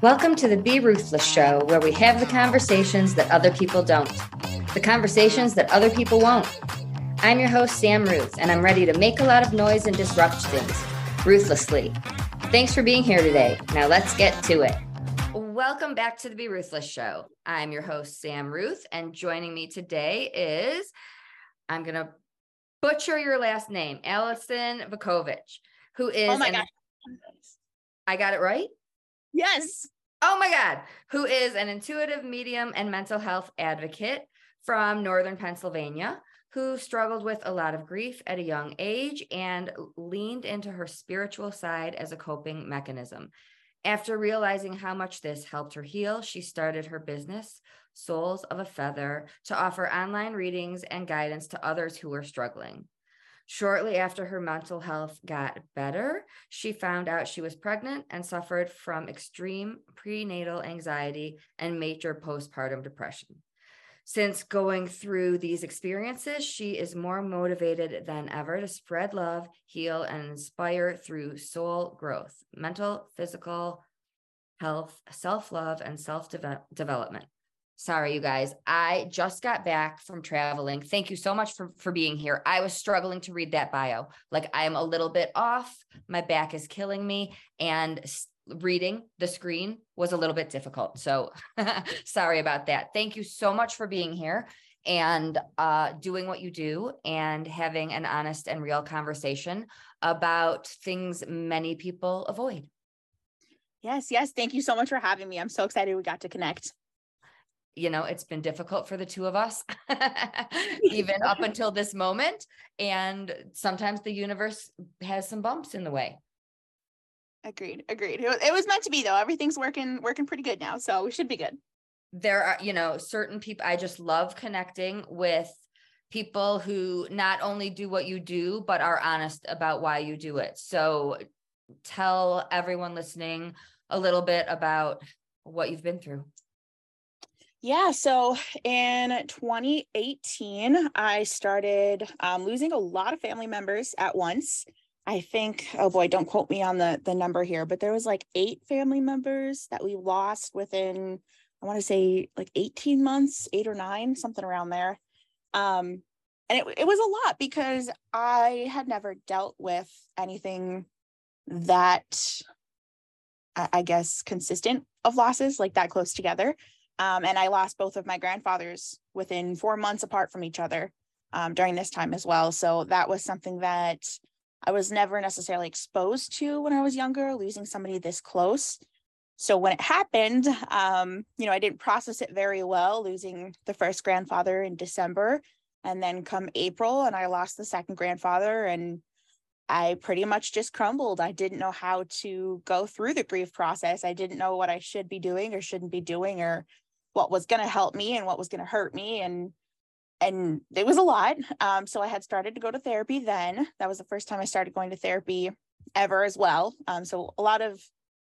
Welcome to the Be Ruthless Show, where we have the conversations that other people don't, the conversations that other people won't. I'm your host, Sam Ruth, and I'm ready to make a lot of noise and disrupt things ruthlessly. Thanks for being here today. Now let's get to it. Welcome back to the Be Ruthless Show. I'm your host, Sam Ruth, and joining me today is I'm going to butcher your last name, Allison Vukovich, who is. Oh my an- God. I got it right? Yes. Oh my God, who is an intuitive medium and mental health advocate from Northern Pennsylvania, who struggled with a lot of grief at a young age and leaned into her spiritual side as a coping mechanism. After realizing how much this helped her heal, she started her business, Souls of a Feather, to offer online readings and guidance to others who were struggling. Shortly after her mental health got better, she found out she was pregnant and suffered from extreme prenatal anxiety and major postpartum depression. Since going through these experiences, she is more motivated than ever to spread love, heal, and inspire through soul growth, mental, physical health, self love, and self development. Sorry, you guys. I just got back from traveling. Thank you so much for, for being here. I was struggling to read that bio. Like, I am a little bit off. My back is killing me. And reading the screen was a little bit difficult. So, sorry about that. Thank you so much for being here and uh, doing what you do and having an honest and real conversation about things many people avoid. Yes. Yes. Thank you so much for having me. I'm so excited we got to connect you know it's been difficult for the two of us even up until this moment and sometimes the universe has some bumps in the way. Agreed agreed. It was meant to be though. Everything's working working pretty good now so we should be good. There are you know certain people i just love connecting with people who not only do what you do but are honest about why you do it. So tell everyone listening a little bit about what you've been through yeah, so in 2018, I started um, losing a lot of family members at once. I think, oh boy, don't quote me on the the number here, but there was like eight family members that we lost within, I want to say like 18 months, eight or nine, something around there. Um, and it, it was a lot because I had never dealt with anything that I guess consistent of losses like that close together. Um, and I lost both of my grandfathers within four months apart from each other um, during this time as well. So that was something that I was never necessarily exposed to when I was younger, losing somebody this close. So when it happened, um, you know, I didn't process it very well, losing the first grandfather in December. And then come April, and I lost the second grandfather, and I pretty much just crumbled. I didn't know how to go through the grief process. I didn't know what I should be doing or shouldn't be doing, or what was going to help me and what was going to hurt me and and it was a lot. Um, so i had started to go to therapy then. That was the first time i started going to therapy ever as well. Um, so a lot of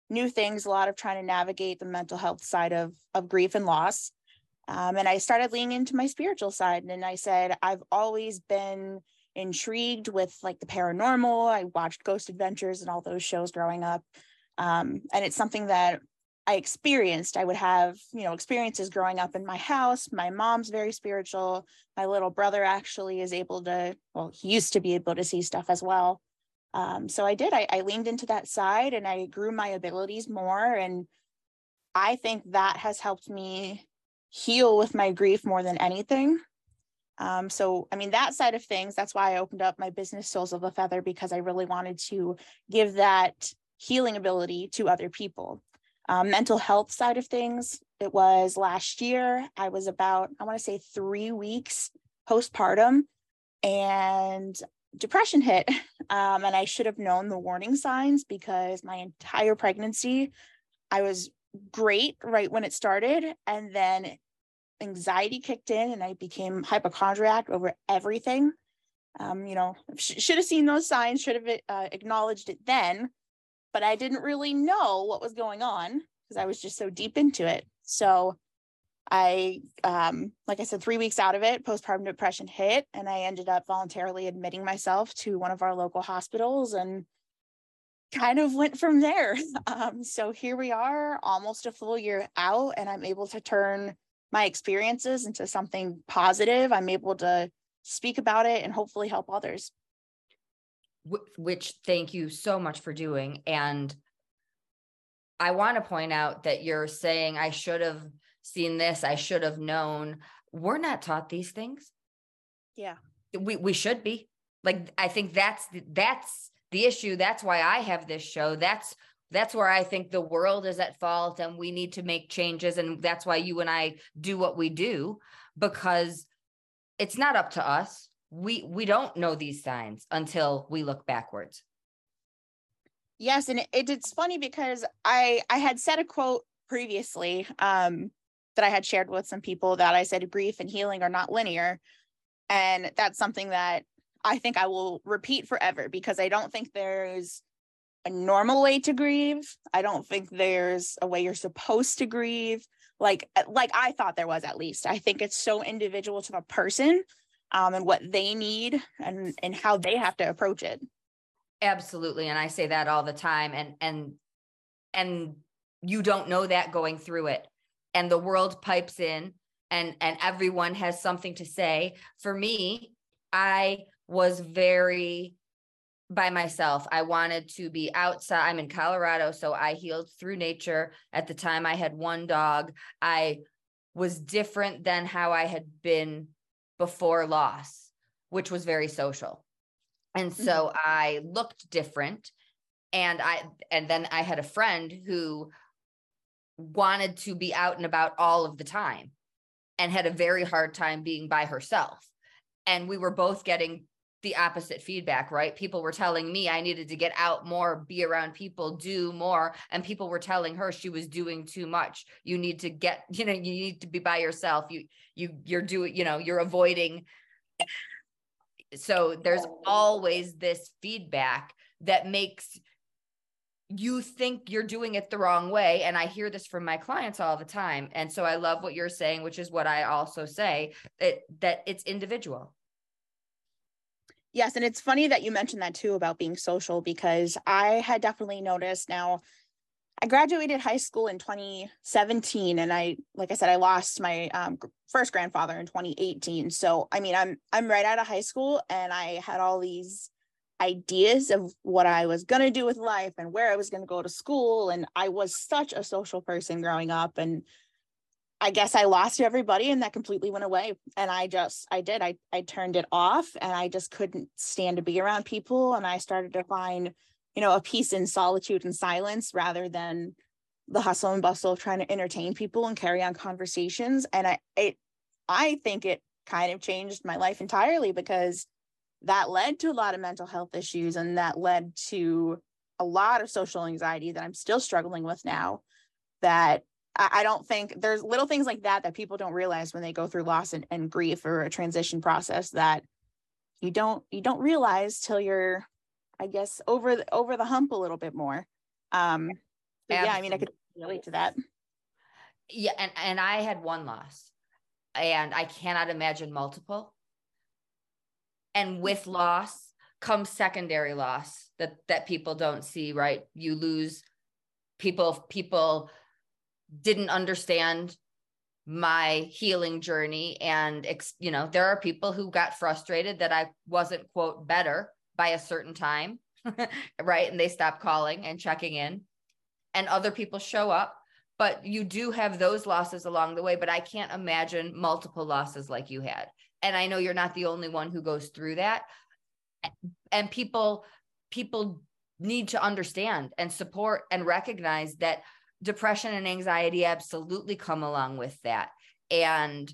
new things a lot of trying to navigate the mental health side of of grief and loss. Um, and i started leaning into my spiritual side and i said i've always been intrigued with like the paranormal. I watched ghost adventures and all those shows growing up. Um, and it's something that I experienced. I would have, you know, experiences growing up in my house. My mom's very spiritual. My little brother actually is able to, well, he used to be able to see stuff as well. Um, so I did. I, I leaned into that side and I grew my abilities more. And I think that has helped me heal with my grief more than anything. Um, so, I mean, that side of things, that's why I opened up my business, Souls of a Feather, because I really wanted to give that healing ability to other people. Um, mental health side of things, it was last year. I was about, I want to say three weeks postpartum and depression hit. Um, and I should have known the warning signs because my entire pregnancy, I was great right when it started. And then anxiety kicked in and I became hypochondriac over everything. Um, you know, sh- should have seen those signs, should have uh, acknowledged it then but I didn't really know what was going on because I was just so deep into it. So I, um, like I said, three weeks out of it, postpartum depression hit, and I ended up voluntarily admitting myself to one of our local hospitals. And kind of went from there. Um, so here we are, almost a full year out, and I'm able to turn my experiences into something positive. I'm able to speak about it and hopefully help others. Which thank you so much for doing. And I want to point out that you're saying I should have seen this, I should have known. We're not taught these things. Yeah. We we should be. Like I think that's that's the issue. That's why I have this show. That's that's where I think the world is at fault and we need to make changes. And that's why you and I do what we do because it's not up to us. We we don't know these signs until we look backwards. Yes, and it, it, it's funny because I I had said a quote previously um, that I had shared with some people that I said grief and healing are not linear, and that's something that I think I will repeat forever because I don't think there's a normal way to grieve. I don't think there's a way you're supposed to grieve. Like like I thought there was at least. I think it's so individual to the person um, and what they need and and how they have to approach it. Absolutely, and I say that all the time. And and and you don't know that going through it, and the world pipes in, and and everyone has something to say. For me, I was very by myself. I wanted to be outside. I'm in Colorado, so I healed through nature. At the time, I had one dog. I was different than how I had been before loss, which was very social. And so mm-hmm. I looked different. And I, and then I had a friend who wanted to be out and about all of the time and had a very hard time being by herself. And we were both getting the opposite feedback, right? People were telling me I needed to get out more, be around people, do more. And people were telling her she was doing too much. You need to get, you know, you need to be by yourself. You, you, you're doing, you know, you're avoiding. So there's always this feedback that makes you think you're doing it the wrong way. And I hear this from my clients all the time. And so I love what you're saying, which is what I also say that, that it's individual Yes, and it's funny that you mentioned that too about being social because I had definitely noticed now I graduated high school in 2017 and I like I said I lost my um, first grandfather in 2018. So I mean I'm I'm right out of high school and I had all these ideas of what I was going to do with life and where I was going to go to school and I was such a social person growing up and I guess I lost everybody and that completely went away. And I just, I did, I, I turned it off and I just couldn't stand to be around people. And I started to find, you know, a peace in solitude and silence rather than the hustle and bustle of trying to entertain people and carry on conversations. And I, it, I think it kind of changed my life entirely because that led to a lot of mental health issues and that led to a lot of social anxiety that I'm still struggling with now that I don't think there's little things like that that people don't realize when they go through loss and, and grief or a transition process that you don't you don't realize till you're I guess over the, over the hump a little bit more. Um yeah, I mean I could relate to that. Yeah, and and I had one loss and I cannot imagine multiple. And with loss comes secondary loss that that people don't see, right? You lose people people didn't understand my healing journey. And you know there are people who got frustrated that i wasn't quote better by a certain time right? And they stop calling and checking in. And other people show up. But you do have those losses along the way. But i can't imagine multiple losses like you had. And i know you're not the only one who goes through that. And people people need to understand and support and recognize that depression and anxiety absolutely come along with that. And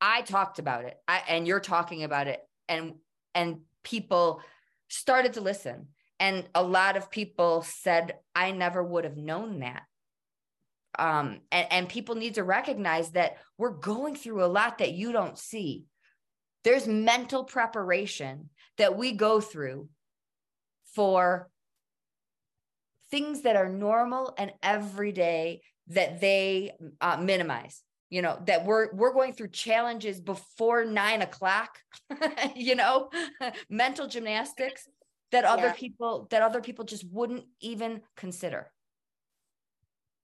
I talked about it I, and you're talking about it and and people started to listen and a lot of people said I never would have known that. Um, and, and people need to recognize that we're going through a lot that you don't see. There's mental preparation that we go through for things that are normal and everyday that they uh, minimize you know that we're we're going through challenges before nine o'clock you know mental gymnastics that other Yeah. people that other people just wouldn't even consider.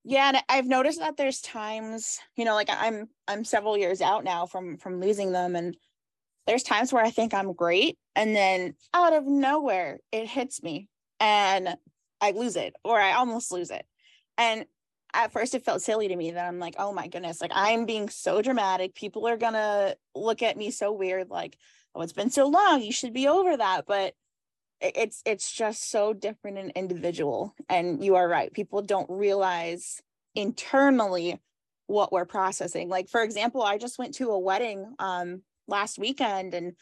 Yeah, and I've noticed that there's times, you know, like I'm I'm several years out now from from losing them and there's times where I think I'm great and then out of nowhere it hits me and I lose it or I almost lose it. And at first it felt silly to me that I'm like, "Oh my goodness, like I'm being so dramatic. People are to look at me so weird like, "Oh, it's been so long. You should be over that." But it's it's just so different and individual and you are right people don't realize internally what we're processing like for example i just went to a wedding um last weekend and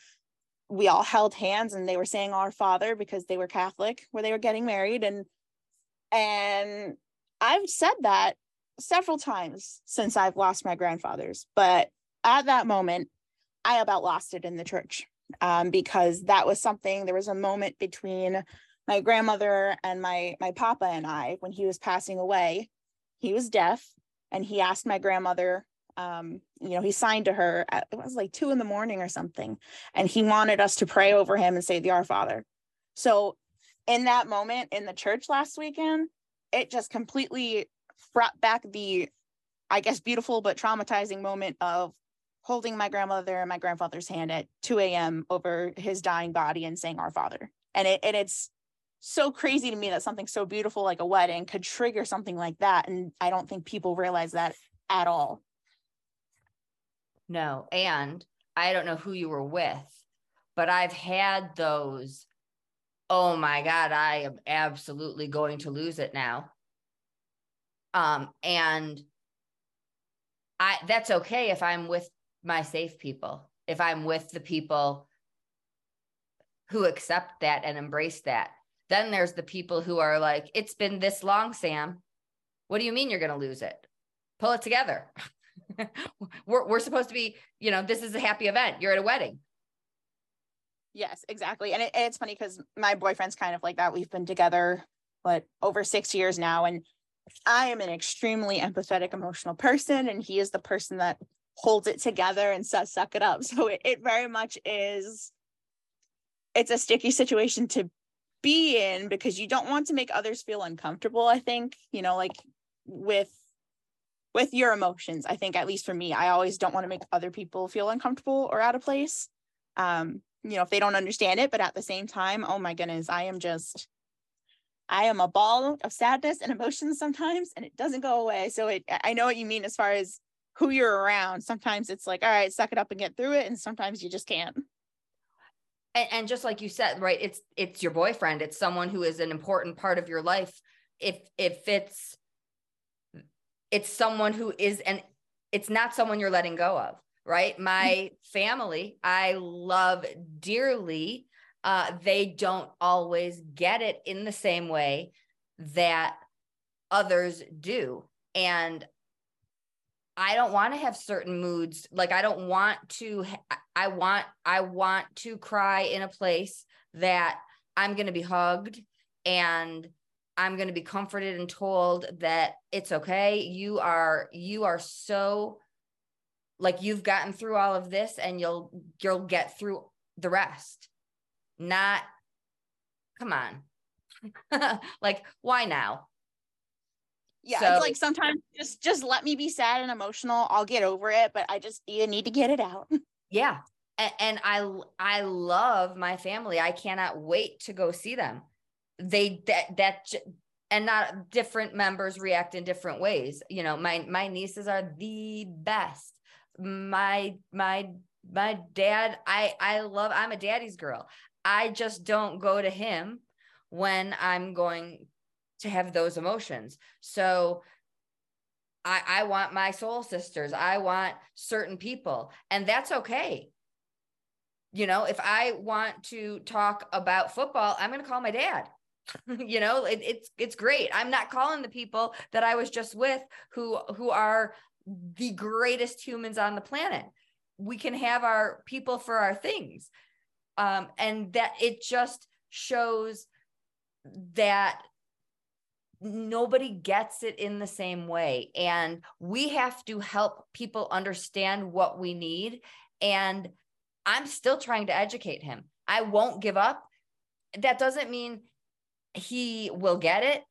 we all held hands and they were saying our father because they were catholic where they were getting married. And and i've said that several times since i've lost my grandfathers but at that moment i about lost it in the church um, because that was something there was a moment between my grandmother and my my papa and I when he was passing away. He was deaf and he asked my grandmother um, you know he signed to her at, it was like two in the morning or something and he wanted us to pray over him and say the our father so in that moment in the church last weekend it just completely brought back the i guess beautiful but traumatizing moment of holding my grandmother and my grandfather's hand at 2 a.m. over his dying body and saying our father. And it and it's so crazy to me that something so beautiful like a wedding could trigger something like that. And I don't think people realize that at all. No. And I don't know who you were with, but I've had those. Oh my God, I am absolutely going to lose it now. Um, and I that's okay if I'm with my safe people, if I'm with the people who accept that and embrace that. Then there's the people who are like, it's been this long, Sam. What do you mean you're going to lose it? Pull it together. we're, we're supposed to be, you know, this is a happy event. You're at a wedding. Yes, exactly. And it, it's funny because my boyfriend's kind of like that. We've been together, what, over six years now. And I am an extremely empathetic, emotional person. And he is the person that holds it together and says, suck it up. So it, it very much is, it's a sticky situation to be in because you don't want to make others feel uncomfortable. I think, you know, like with, with your emotions, I think, at least for me, I always don't want to make other people feel uncomfortable or out of place. Um, you know, if they don't understand it, but at the same time, oh my goodness, I am just, I am a ball of sadness and emotions sometimes, and it doesn't go away. So it, I know what you mean as far as who you're around. Sometimes it's like, all right, suck it up and get through it. And sometimes you just can't. And, and just like you said, right, it's it's your boyfriend. It's someone who is an important part of your life. If if it's it's someone who is and it's not someone you're letting go of, right? My family, I love dearly. Uh, they don't always get it in the same way that others do. And I don't want to have certain moods. Like I don't want to I want I want to cry in a place that I'm going to be hugged and I'm going to be comforted and told that it's okay. You are you are so like you've gotten through all of this and you'll you'll get through the rest. Not come on. like why now? Yeah, So- it's like sometimes just just let me be sad and emotional. I'll get over it, but I just you need to get it out. Yeah. And, and I I love my family. I cannot wait to go see them. They that that and not different members react in different ways. You know, my my nieces are the best. My my my dad, I I love I'm a daddy's girl. I just don't go to him when I'm going to have those emotions. So I, I want my soul sisters. I want certain people, and that's okay. You know, if I want to talk about football, I'm going to call my dad. you know, it, it's it's great. I'm not calling the people that I was just with who who are the greatest humans on the planet. We can have our people for our things, um, and that it just shows that nobody gets it in the same way. And we have to help people understand what we need. And i'm still trying to educate him. I won't give up. That doesn't mean he will get it,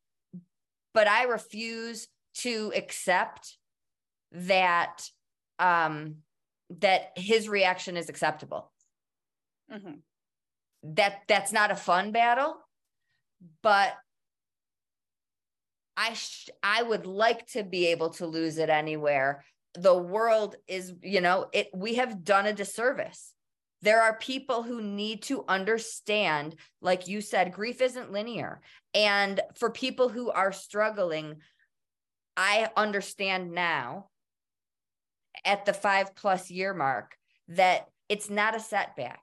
but I refuse to accept that um that his reaction is acceptable. Mhm. That that's not a fun battle, but I sh- I would like to be able to lose it anywhere. The world is, you know, it we have done a disservice. There are people who need to understand, like you said, grief isn't linear. And for people who are struggling, I understand now at the five plus year mark that it's not a setback.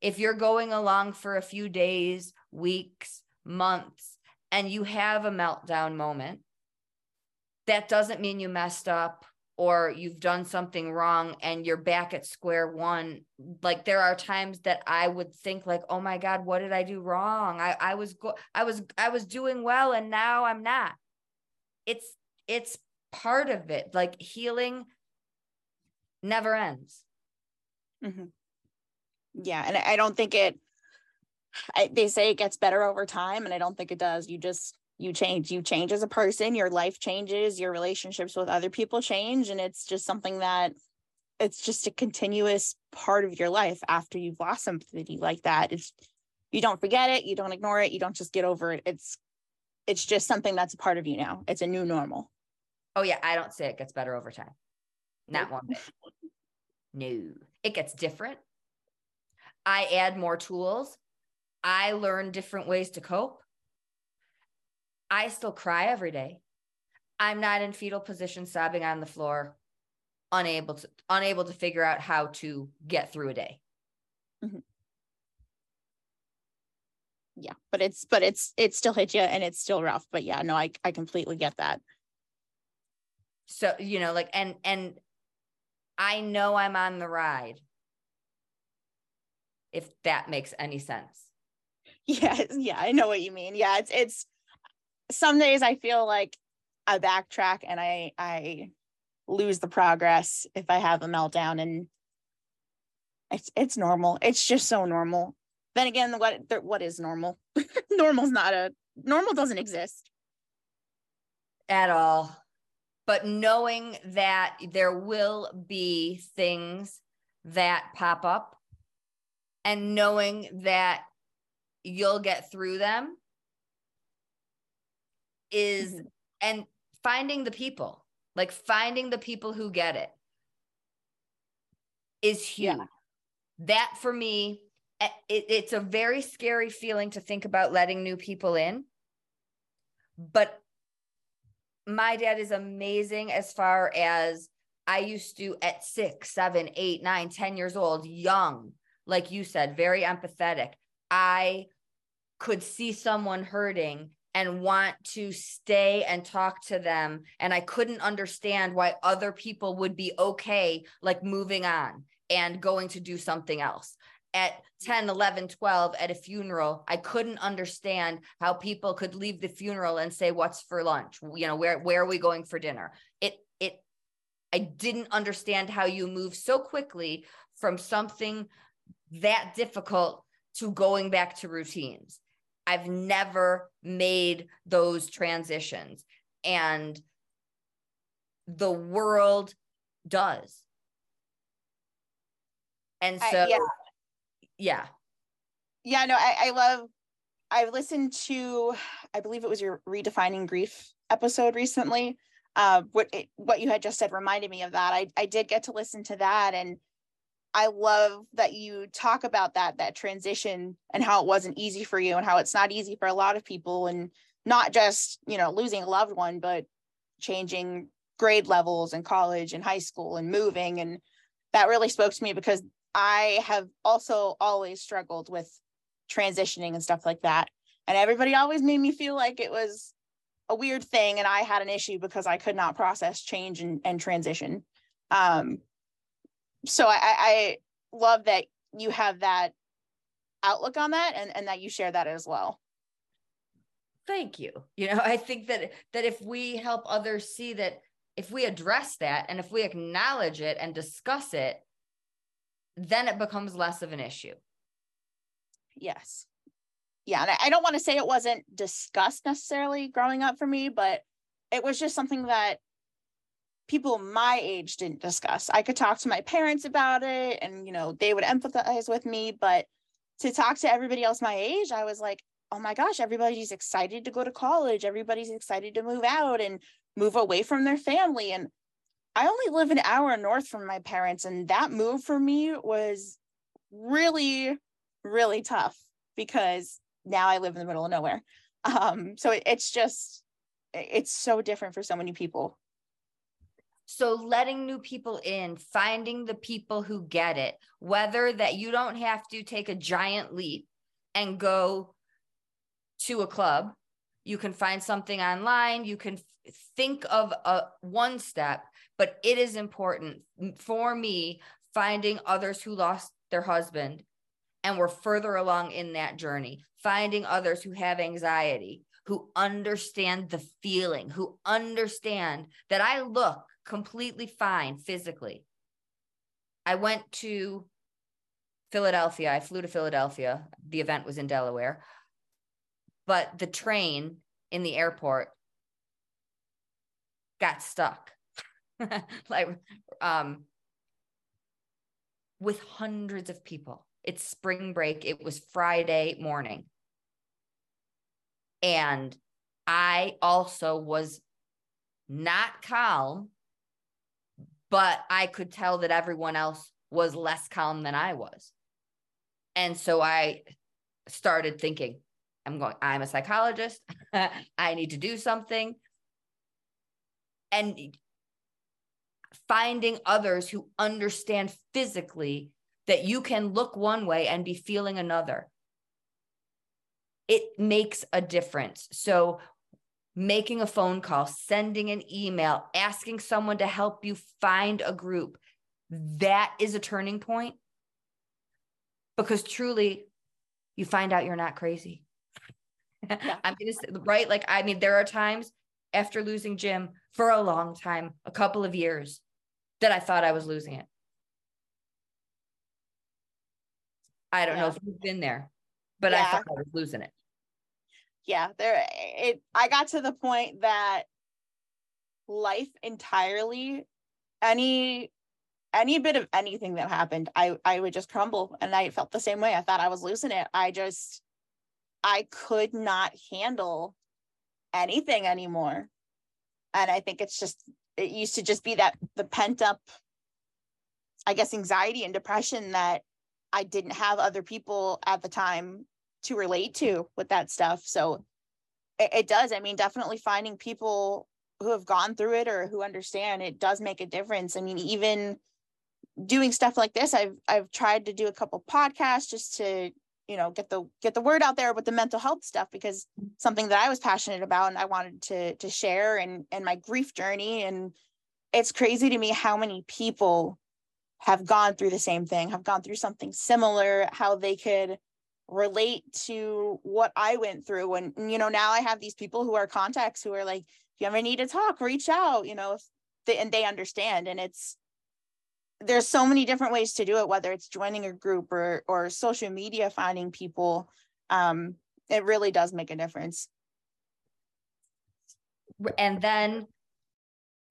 If you're going along for a few days, weeks, months, and you have a meltdown moment, that doesn't mean you messed up or you've done something wrong and you're back at square one like there are times that i would think like oh my god what did i do wrong i i was go- i was i was doing well and now i'm not it's it's part of it like healing never ends Mhm. Yeah, and I I don't think it. I, they say it gets better over time, and I don't think it does. You just you change. You change as a person. Your life changes. Your relationships with other people change, and it's just something that it's just a continuous part of your life after you've lost somebody like that. It's you don't forget it. You don't ignore it. You don't just get over it. It's it's just something that's a part of you now. It's a new normal. oh yeah i don't say it gets better over time not one bit no it gets different i add more tools i learn different ways to cope i still cry every day i'm not in fetal position sobbing on the floor unable to unable to figure out how to get through a day mm-hmm. Yeah, but it's but it's it still hits you, and it's still rough. But yeah, no, I I completely get that. so you know like and and i know i'm on the ride if that makes any sense Yeah, yeah, I know what you mean. Yeah, it's it's some days I feel like I backtrack and I I lose the progress if I have a meltdown and it's it's normal. It's just so normal. Then again, what what is normal? Normal's not a normal doesn't exist. at all. But knowing that there will be things that pop up and knowing that you'll get through them is Mhm. and finding the people, like finding the people who get it is huge. Yeah. That for me, eh, it, it's a very scary feeling to think about letting new people in. But my dad is amazing as far as I used to at six, seven, eight, nine, ten years old, young, like you said, very empathetic. I could see someone hurting and want to stay and talk to them. And I couldn't understand why other people would be okay, like moving on and going to do something else. At 10, 11, 12, at a funeral, I couldn't understand how people could leave the funeral and say, What's for lunch? You know, where, where are we going for dinner? It, it, I didn't understand how you move so quickly from something that difficult to going back to routines. I've never made those transitions and the world does. And I- so, yeah. yeah. Yeah, no, I, I love I've listened to I believe it was your redefining grief episode recently. Uh what it, what you had just said reminded me of that. I I did get to listen to that and I love that you talk about that that transition and how it wasn't easy for you and how it's not easy for a lot of people and not just, you know, losing a loved one but changing grade levels in college and high school and moving and that really spoke to me because I have also always struggled with transitioning and stuff like that. And everybody always made me feel like it was a weird thing and I had an issue because I could not process change and, and transition. Um, so I, I love that you have that outlook on that and, and that you share that as well. thank you you know i think that that if we help others see that if we address that and if we acknowledge it and discuss it then it becomes less of an issue Yes. yeah, and I don't want to say it wasn't discussed necessarily growing up for me, but it was just something that people my age didn't discuss. I could talk to my parents about it and you know, they would empathize with me, but to talk to everybody else my age, I was like, "Oh my gosh, everybody's excited to go to college. Everybody's excited to move out and move away from their family and I only live an hour north from my parents and that move for me was really really tough because now I live in the middle of nowhere. Um, so it, it's just, it's so different for so many people. So letting new people in, finding the people who get it, whether that you don't have to take a giant leap and go to a club, you can find something online, you can think of a one step, but it is important for me finding others who lost their husband and we're further along in that journey. Finding others who have anxiety who understand the feeling who understand that i look completely fine physically. I went to philadelphia. I flew to philadelphia. The event was in delaware. But the train in the airport got stuck. Like um with hundreds of people. It's spring break. It was Friday morning. And I also was not calm, but I could tell that everyone else was less calm than I was. And so I started thinking, I'm going, I'm a psychologist. I need to do something. And finding others who understand physically that you can look one way and be feeling another. It makes a difference. So, making a phone call, sending an email, asking someone to help you find a group, that is a turning point because truly you find out you're not crazy. Yeah. I'm going to say, right? Like, I mean, there are times after losing Jim for a long time, a couple of years, that I thought I was losing it. I don't yeah. know if you've been there, but yeah. I thought I was losing it. Yeah, there it I got to the point that life entirely any any bit of anything that happened, I I would just crumble and I felt the same way. I thought I was losing it. I just I could not handle anything anymore. And I think it's just it used to just be that the pent up I guess anxiety and depression that I didn't have other people at the time to relate to with that stuff. So it, it, does. I mean, definitely finding people who have gone through it or who understand it does make a difference. I mean, even doing stuff like this, I've I've tried to do a couple podcasts just to you know get the get the word out there with the mental health stuff because something that I was passionate about and I wanted to to share and and my grief journey and it's crazy to me how many people have gone through the same thing, have gone through something similar, how they could relate to what I went through. And, you know, now I have these people who are contacts who are like, if you ever need to talk, reach out, you know, they, and they understand. And it's, there's so many different ways to do it, whether it's joining a group or, or social media, finding people. Um, it really does make a difference. And then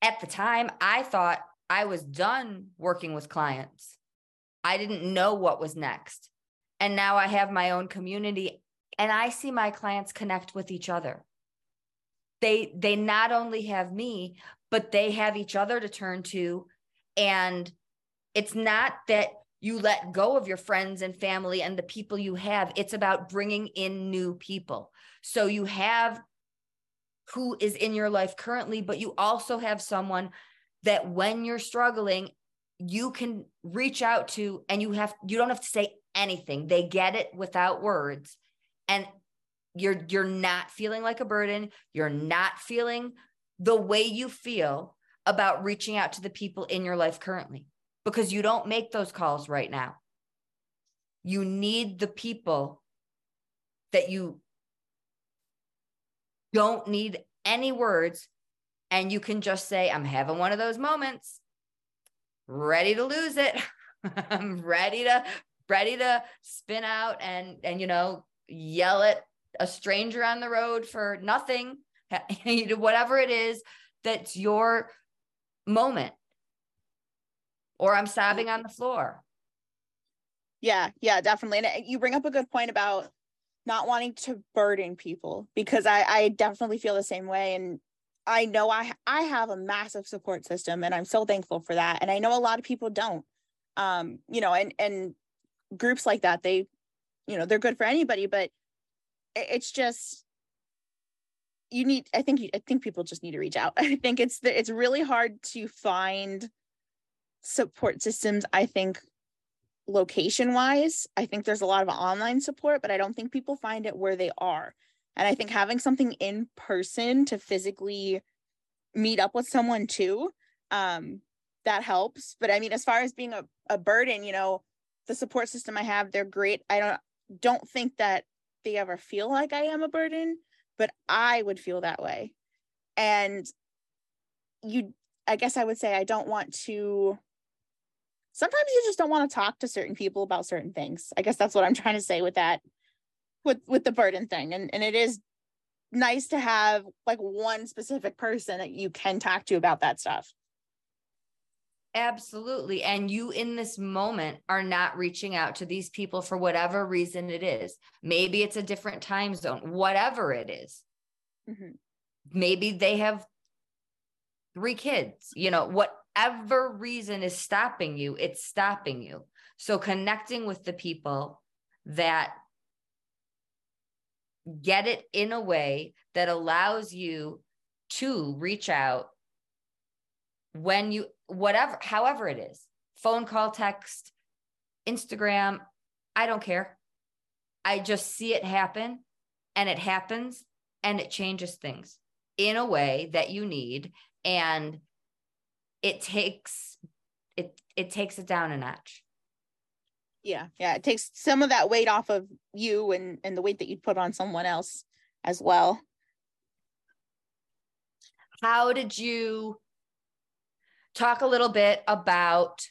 at the time, I thought I was done working with clients. I didn't know what was next. And now I have my own community and I see my clients connect with each other. They they not only have me, but they have each other to turn to and it's not that you let go of your friends and family and the people you have. It's about bringing in new people. So you have who is in your life currently, but you also have someone that when you're struggling, you can reach out to and you have you don't have to say anything. They get it without words. And you're you're not feeling like a burden. You're not feeling the way you feel about reaching out to the people in your life currently because you don't make those calls right now. You need the people that you don't need any words and you can just say, I'm having one of those moments, ready to lose it. I'm ready to ready to spin out and and you know yell at a stranger on the road for nothing, whatever it is that's your moment. Or I'm sobbing on the floor. Yeah, yeah, definitely. And uh, you bring up a good point about not wanting to burden people because I, I definitely feel the same way. And I know I I have a massive support system and I'm so thankful for that. And I know a lot of people don't. Um, you know, and and groups like that, they, you know, they're good for anybody, but it's just you need I think I think people just need to reach out. I think it's it's really hard to find support systems I think location wise. I think there's a lot of online support, but I don't think people find it where they are. And I think having something in person to physically meet up with someone too, um, that helps. But I mean, as far as being a, a burden, you know, the support system I have, they're great. I don't don't think that they ever feel like I am a burden, but I would feel that way. And you I guess I would say I don't want to sometimes you just don't want to talk to certain people about certain things. I guess that's what I'm trying to say with that with with the burden thing. And and it is nice to have like one specific person that you can talk to about that stuff. Absolutely. And you in this moment are not reaching out to these people for whatever reason it is. Maybe it's a different time zone, whatever it is. Mm-hmm. Maybe they have three kids, you know, whatever reason is stopping you, it's stopping you. So connecting with the people that get it in a way that allows you to reach out when you whatever however it is phone call text instagram i don't care. I just see it happen and it happens and it changes things in a way that you need and it takes it it takes it down a notch. Yeah yeah it takes some of that weight off of you and and the weight that you'd put on someone else as well. How did you talk a little bit about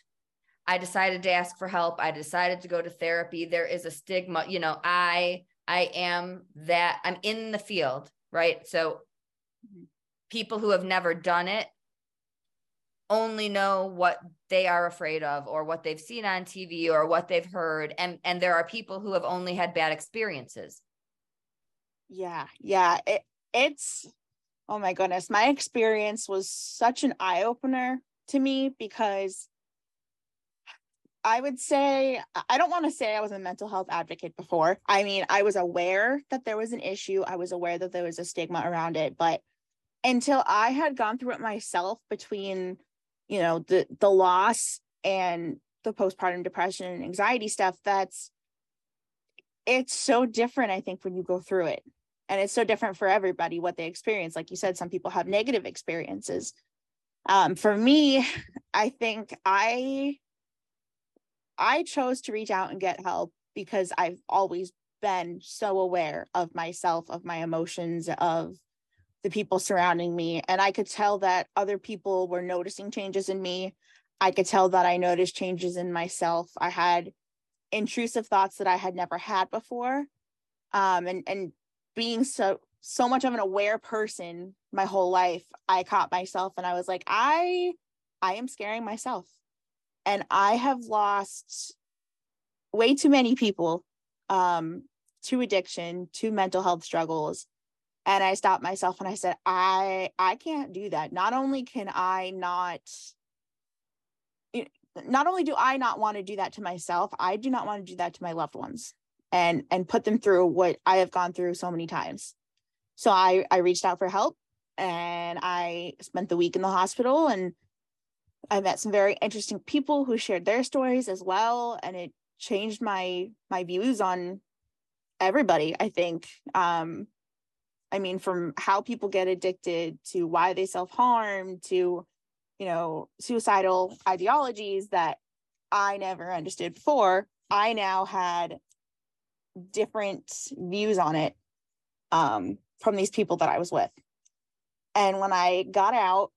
I decided to ask for help. I decided to go to therapy. There is a stigma, you know, I I am that I'm in the field, right? So mm-hmm. people who have never done it only know what they are afraid of or what they've seen on TV or what they've heard and and there are people who have only had bad experiences. Yeah. Yeah, it, it's oh my goodness, my experience was such an eye opener to me because I would say, I don't want to say I was a mental health advocate before. I mean, I was aware that there was an issue, I was aware that there was a stigma around it, but until I had gone through it myself between, you know, the the loss and the postpartum depression and anxiety stuff, that's it's so different, I think, when you go through it. And it's so different for everybody what they experience. Like you said, some people have negative experiences um, for me i think i i chose to reach out and get help because i've always been so aware of myself of my emotions of the people surrounding me. And i could tell that other people were noticing changes in me. I could tell that i noticed changes in myself. I had intrusive thoughts that i had never had before. Um, and and being so so much of an aware person my whole life i caught myself and i was like i i am scaring myself. And i have lost way too many people um to addiction to mental health struggles. And i stopped myself and i said i i can't do that. Not only can i not not only do i not want to do that to myself i do not want to do that to my loved ones and and put them through what i have gone through so many times. So I I reached out for help and I spent the week in the hospital and I met some very interesting people who shared their stories as well and it changed my my views on everybody I think um I mean from how people get addicted to why they self-harm to you know suicidal ideologies that I never understood before I now had different views on it um from these people that I was with. And when I got out,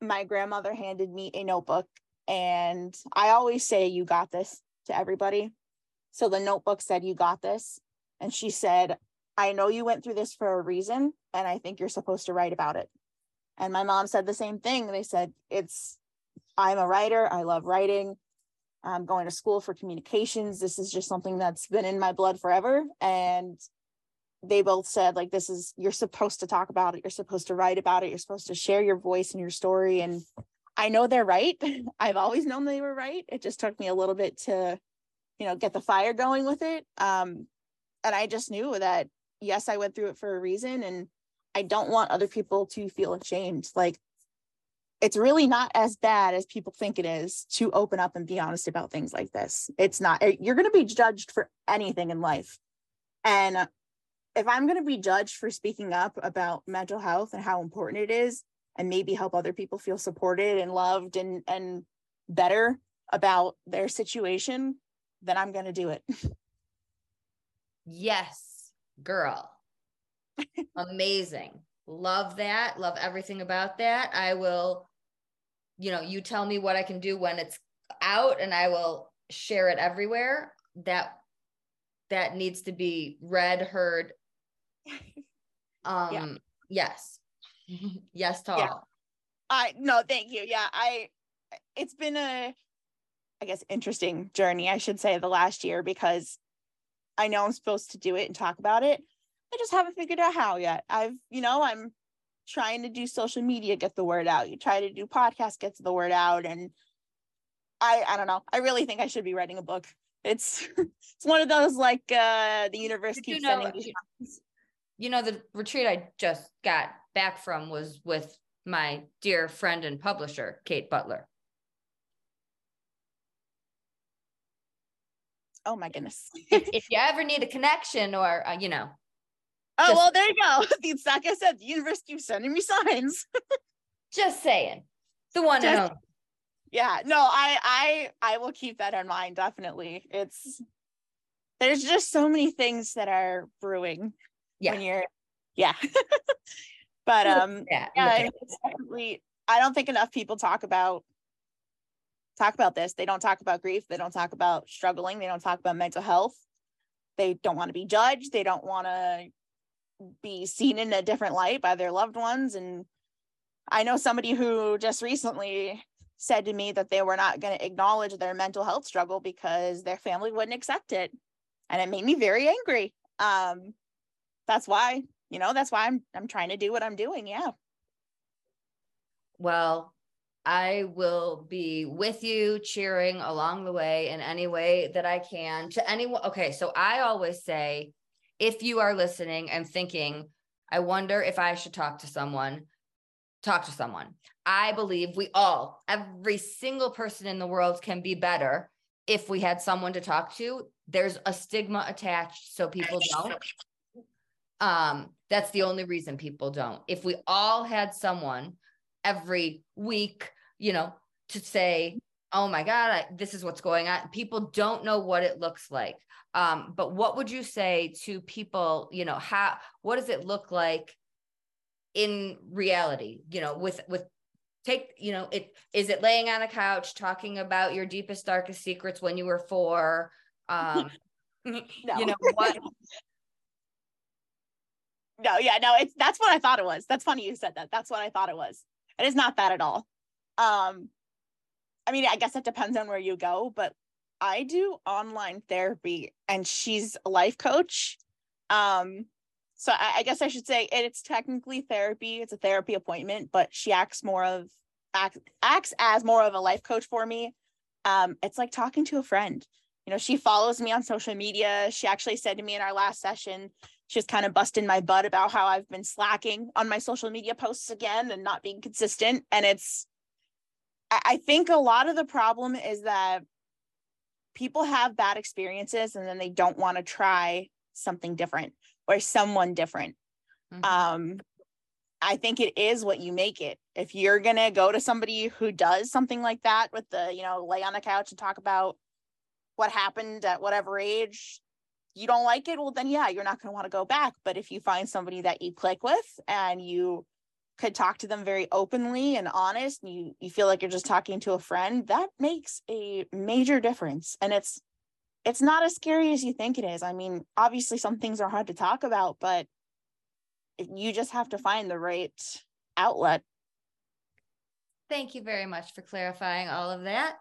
my grandmother handed me a notebook. And I always say, You got this to everybody. So the notebook said, You got this. and she said, I know you went through this for a reason, and I think you're supposed to write about it. And my mom said the same thing. They said, It's, I'm a writer. I love writing. I'm going to school for communications. This is just something that's been in my blood forever. And they both said, like, this is, you're supposed to talk about it. You're supposed to write about it. You're supposed to share your voice and your story. And I know they're right. I've always known they were right. It just took me a little bit to, you know, get the fire going with it. Um, and I just knew that, yes, I went through it for a reason. And I don't want other people to feel ashamed. Like, it's really not as bad as people think it is to open up and be honest about things like this. It's not, eh, you're going to be judged for anything in life. And if I'm going to be judged for speaking up about mental health and how important it is, and maybe help other people feel supported and loved and, and better about their situation, then I'm going to do it. Yes, girl. Amazing. Love that. Love everything about that. I will, you know, you tell me what I can do when it's out and I will share it everywhere. That that needs to be read, heard. Um yeah. yes. yes to yeah. all. I no, thank you. Yeah, I it's been a I guess interesting journey, I should say, the last year because I know I'm supposed to do it and talk about it. I just haven't figured out how yet. I've, you know, I'm trying to do social media, get the word out. You try to do podcast, gets the word out. And I, I don't know. I really think I should be writing a book. It's, it's one of those like uh the universe keeps you know, sending me. You know, the retreat I just got back from was with my dear friend and publisher, Kate Butler. Oh my goodness. if, if, you ever need a connection or, uh, you know. Oh, just, well, there you go. It's like I said, the universe keeps sending me signs. just saying. The one just, and only. Yeah, no, I, I, I will keep that in mind. Definitely. It's, there's just so many things that are brewing yeah. when you're, yeah. but, um, yeah, yeah definitely, I don't think enough people talk about talk about this. They don't talk about grief. They don't talk about struggling. They don't talk about mental health. They don't want to be judged. They don't want to be seen in a different light by their loved ones. And I know somebody who just recently said to me that they were not going to acknowledge their mental health struggle because their family wouldn't accept it. And it made me very angry. Um, that's why, you know, that's why I'm I'm trying to do what I'm doing. Yeah. Well, I will be with you cheering along the way in any way that I can to anyone. Okay. So I always say, if you are listening and thinking, I wonder if I should talk to someone, talk to someone. I believe we all, every single person in the world can be better if we had someone to talk to. There's a stigma attached, so people don't. Um, that's the only reason people don't. If we all had someone every week, you know, to say, oh my God, I, this is what's going on. People don't know what it looks like. Um, but what would you say to people, you know, how, what does it look like in reality, you know, with, with, take you know it is it laying on a couch talking about your deepest darkest secrets when you were four um no. you know what no yeah no it's that's what i thought it was. That's funny you said that. That's what i thought it was. It is not that at all. Um i mean i guess it depends on where you go but i do online therapy and she's a life coach. Um so I, I guess i should say it's technically therapy. It's a therapy appointment but she acts more of acts, acts as more of a life coach for me. Um it's like talking to a friend. You know she follows me on social media. She actually said to me in our last session she's kind of busting my butt about how I've been slacking on my social media posts again and not being consistent. And it's, I think a lot of the problem is that people have bad experiences and then they don't want to try something different or someone different. Mm-hmm. Um, I think it is what you make it. If you're going to go to somebody who does something like that with the, you know, lay on the couch and talk about what happened at whatever age, you don't like it, well, then yeah, you're not going to want to go back. But if you find somebody that you click with and you could talk to them very openly and honest, and you, you feel like you're just talking to a friend, that makes a major difference. And it's it's not as scary as you think it is. I mean, obviously some things are hard to talk about, but you just have to find the right outlet. Thank you very much for clarifying all of that.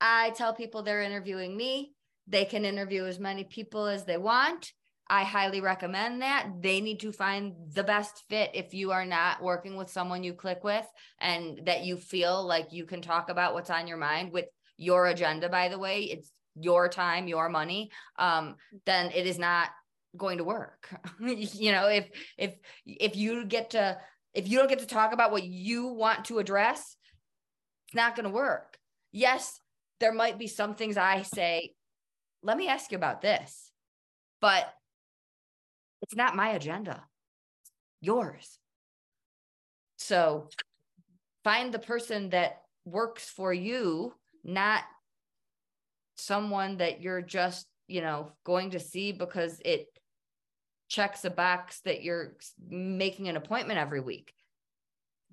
I tell people they're interviewing me. They can interview as many people as they want. I highly recommend that. They need to find the best fit if you are not working with someone you click with and that you feel like you can talk about what's on your mind with your agenda, by the way. It's your time, your money. Um, then it is not going to work. you know, if if if you get to if you don't get to talk about what you want to address, it's not going to work. Yes, there might be some things I say, let me ask you about this. But it's not my agenda, yours. So find the person that works for you, not someone that you're just, you know, going to see because it checks a box that you're making an appointment every week.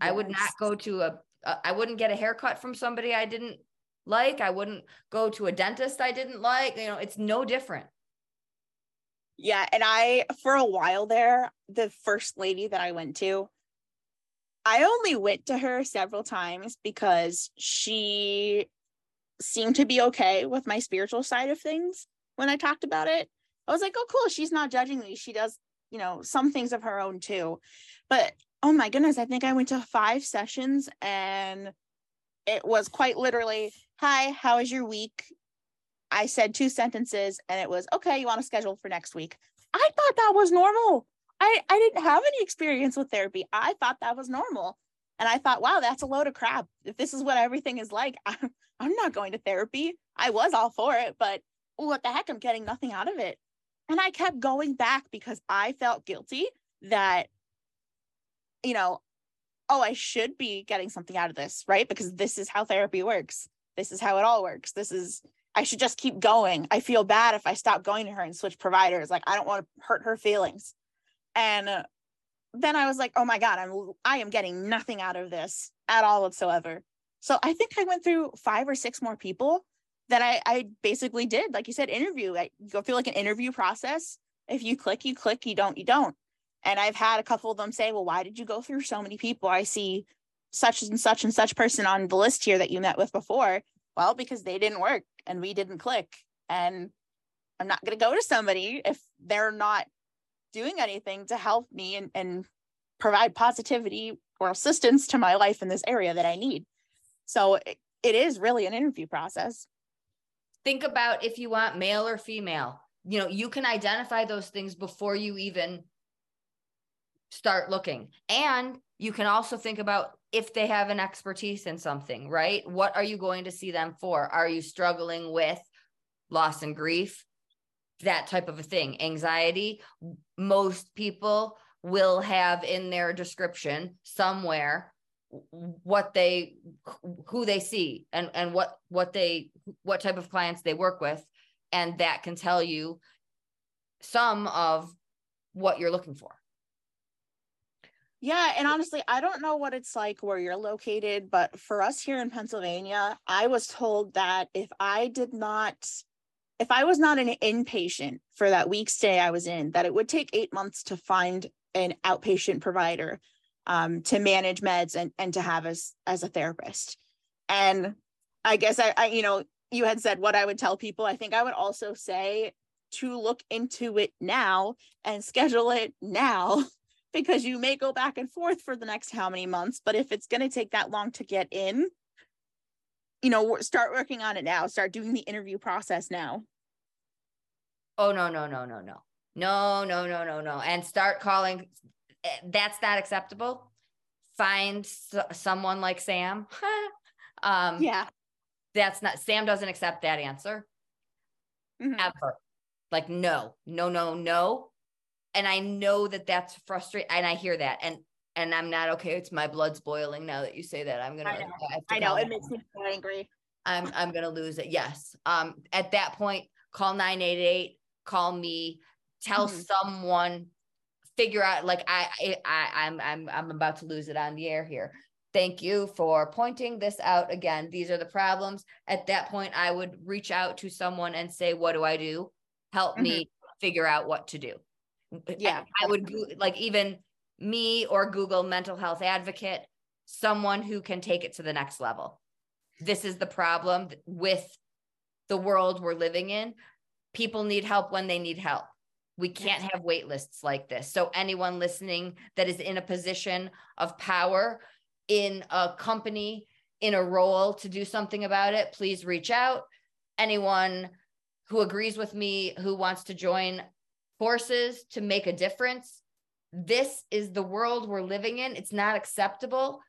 Yes. I would not go to a. I wouldn't get a haircut from somebody I didn't like. I wouldn't go to a dentist I didn't like. You know, it's no different. Yeah. And I, for a while there, the first lady that I went to, I only went to her several times because she seemed to be okay with my spiritual side of things when I talked about it. I was like, oh, cool. She's not judging me. She does, you know, some things of her own too. But oh my goodness, I think I went to five sessions and it was quite literally, hi, how was your week? I said two sentences and it was, okay, you want to schedule for next week. I thought that was normal. I, I didn't have any experience with therapy. I thought that was normal. And I thought, wow, that's a load of crap. If this is what everything is like, I'm, I'm not going to therapy. I was all for it, but what the heck? I'm getting nothing out of it. And I kept going back because I felt guilty that, you know, oh, I should be getting something out of this, right? Because this is how therapy works. This is how it all works. This is, I should just keep going. I feel bad if I stop going to her and switch providers. Like, I don't want to hurt her feelings. And uh, then I was like, oh my God, I'm, I am getting nothing out of this at all whatsoever. So I think I went through five or six more people that I, I basically did, like you said, interview. I go through like an interview process. If you click, you click, you don't, you don't. And I've had a couple of them say, well, why did you go through so many people? I see such and such and such person on the list here that you met with before. Well, because they didn't work and we didn't click. And I'm not going to go to somebody if they're not doing anything to help me and, and provide positivity or assistance to my life in this area that I need. So it, it is really an interview process think about if you want male or female you know you can identify those things before you even start looking and you can also think about if they have an expertise in something right? What are you going to see them for? Are you struggling with loss and grief? That type of a thing. Anxiety most people will have in their description somewhere what they who they see and and what what they what type of clients they work with. And that can tell you some of what you're looking for yeah and honestly i don't know what it's like where you're located but for us here in pennsylvania i was told that if i did not if i was not an inpatient for that week stay i was in that it would take eight months to find an outpatient provider um, to manage meds and, and to have as as a therapist. And I guess I, I, you know, you had said what I would tell people. I think I would also say to look into it now and schedule it now because you may go back and forth for the next how many months. But if it's going to take that long to get in, you know, start working on it now, start doing the interview process now. Oh, no, no, no, no, no. No, no, no, no, no. And start calling. Eh, that's not acceptable. Find someone like Sam. um, yeah. That's not, Sam doesn't accept that answer mm-hmm. ever. Like, no, no, no, no and i know that that's frustrating and i hear that and and i'm not okay it's my blood's boiling now that you say that i'm gonna i know, I know. it makes me so angry i'm i'm gonna lose it yes um at that point call 988 call me tell mm-hmm. someone figure out like I, I I'm I'm I'm about to lose it on the air here. Thank you for pointing this out again. These are the problems. At that point, I would reach out to someone and say, What do I do? Help me mm-hmm. figure out what to do. Yeah. I would like even me or Google mental health advocate, someone who can take it to the next level. This is the problem with the world we're living in. People need help when they need help. We can't have wait lists like this. So, anyone listening that is in a position of power, in a company, in a role to do something about it, please reach out. Anyone who agrees with me, who wants to join forces to make a difference, this is the world we're living in. It's not acceptable.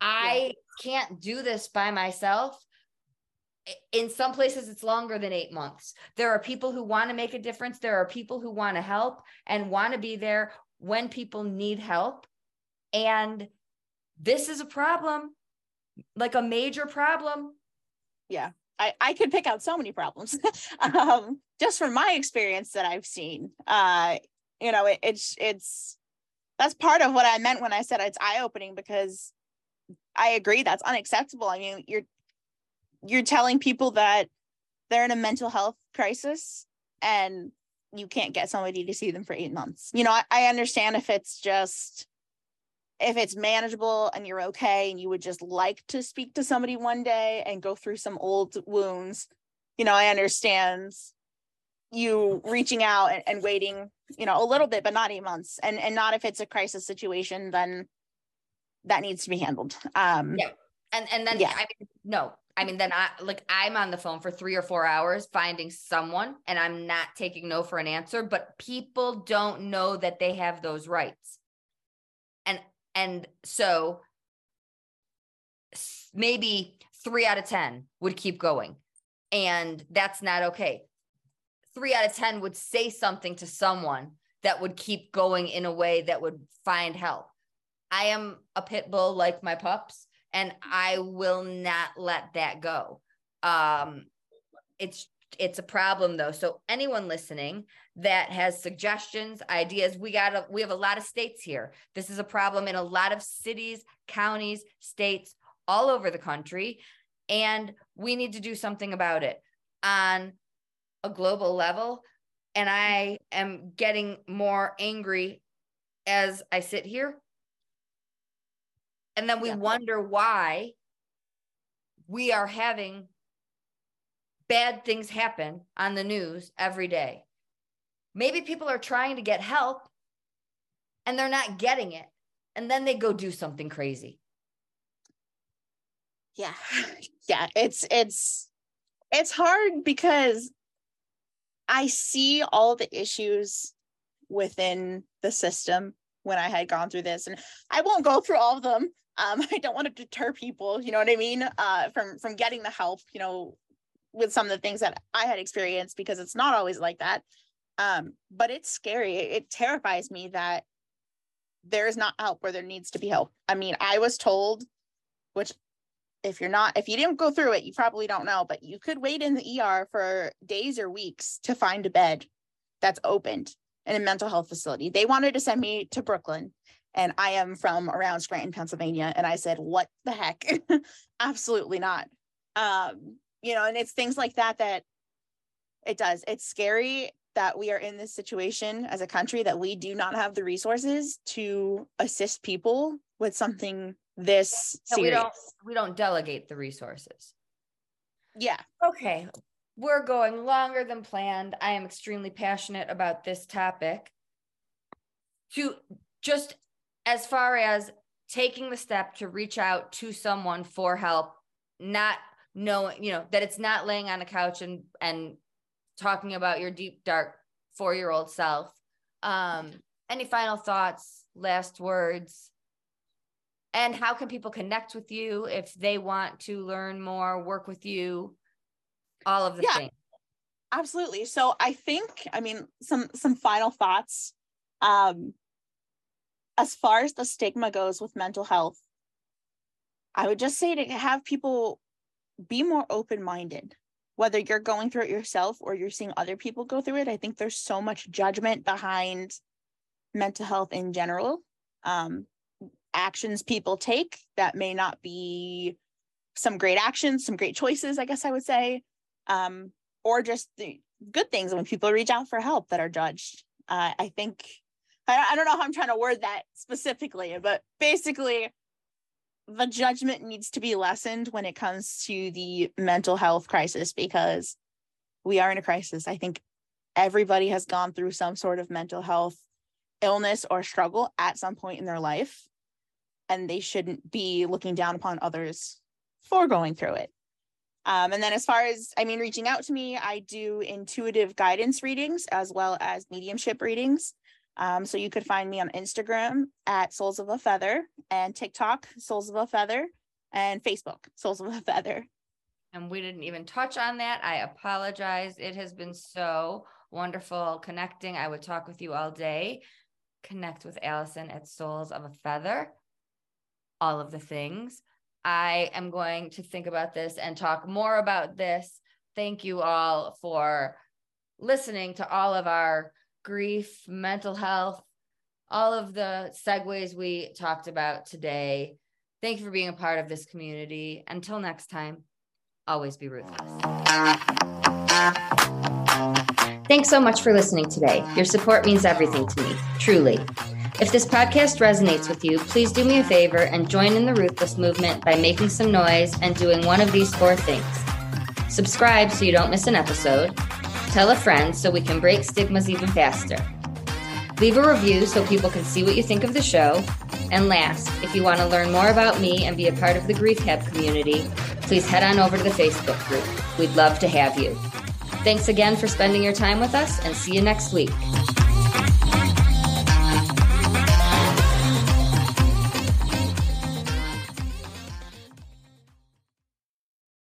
I can't do this by myself. In some places it's longer than eight months. There are people who want to make a difference. There are people who want to help and want to be there when people need help. And this is a problem like a major problem. Yeah i i could pick out so many problems um just from my experience that i've seen uh you know it, it's it's that's part of what i meant when i said it's eye-opening because I agree that's unacceptable. I mean, you're you're telling people that they're in a mental health crisis and you can't get somebody to see them for eight months. You know, I, I understand if it's just if it's manageable and you're okay and you would just like to speak to somebody one day and go through some old wounds, you know, I understand you reaching out and, and waiting, you know, a little bit, but not eight months. And and not if it's a crisis situation, then that needs to be handled. Um yeah. And and then yeah. I mean, no, I mean, then I like I'm on the phone for three or four hours finding someone and I'm not taking no for an answer, but people don't know that they have those rights. And so maybe three out of 10 would keep going. And that's not okay. Three out of 10 would say something to someone that would keep going in a way that would find help. I am a pit bull like my pups and I will not let that go. Um, it's it's a problem though. So anyone listening that has suggestions, ideas, we got a, we have a lot of states here. This is a problem in a lot of cities, counties, states all over the country and we need to do something about it on a global level and I am getting more angry as I sit here and then we yeah. wonder why we are having bad things happen on the news every day. Maybe people are trying to get help and they're not getting it. And then they go do something crazy. Yeah. Yeah, it's it's it's hard because I see all the issues within the system when I had gone through this and I won't go through all of them um, I don't want to deter people, you know what I mean, uh, from from getting the help, you know, with some of the things that I had experienced because it's not always like that. Um, but it's scary. It, it terrifies me that there is not help where there needs to be help. I mean, I was told, which if you're not, if you didn't go through it, you probably don't know, but you could wait in the ER for days or weeks to find a bed that's opened in a mental health facility. They wanted to send me to Brooklyn and I am from around Scranton, Pennsylvania. And I said, what the heck? Absolutely not. Um, you know, and it's things like that that it does. It's scary that we are in this situation as a country that we do not have the resources to assist people with something this serious. We don't, we don't delegate the resources. Yeah. Okay. We're going longer than planned. I am extremely passionate about this topic. To just as far as taking the step to reach out to someone for help, not knowing, you know, that it's not laying on a couch and and talking about your deep dark four-year-old self. Um, any final thoughts, last words? And how can people connect with you if they want to learn more, work with you, all of the yeah, things? Absolutely. So I think, I mean, some some final thoughts. Um, as far as the stigma goes with mental health, I would just say to have people be more open minded, whether you're going through it yourself or you're seeing other people go through it. I think there's so much judgment behind mental health in general. Um, actions people take that may not be some great actions, some great choices, I guess I would say, um, or just the good things when people reach out for help that are judged. Uh, I think I, I don't know how I'm trying to word that specifically, but basically, the judgment needs to be lessened when it comes to the mental health crisis because we are in a crisis. I think everybody has gone through some sort of mental health illness or struggle at some point in their life, and they shouldn't be looking down upon others for going through it. Um, and then, as far as I mean, reaching out to me, I do intuitive guidance readings as well as mediumship readings. Um, so you could find me on Instagram at Souls of a Feather and TikTok, Souls of a Feather, and Facebook, Souls of a Feather. And we didn't even touch on that. I apologize. It has been so wonderful connecting. I would talk with you all day. Connect with Allison at Souls of a Feather. All of the things. I am going to think about this and talk more about this. Thank you all for listening to all of our grief, mental health, all of the segues we talked about today. Thank you for being a part of this community. Until next time, always be ruthless. Thanks so much for listening today. Your support means everything to me, truly. If this podcast resonates with you, please do me a favor and join in the Ruthless movement by making some noise and doing one of these four things. Subscribe so you don't miss an episode. Tell a friend so we can break stigmas even faster. Leave a review so people can see what you think of the show. And last, if you want to learn more about me and be a part of the Grief Hab community, please head on over to the Facebook group. We'd love to have you. Thanks again for spending your time with us and see you next week.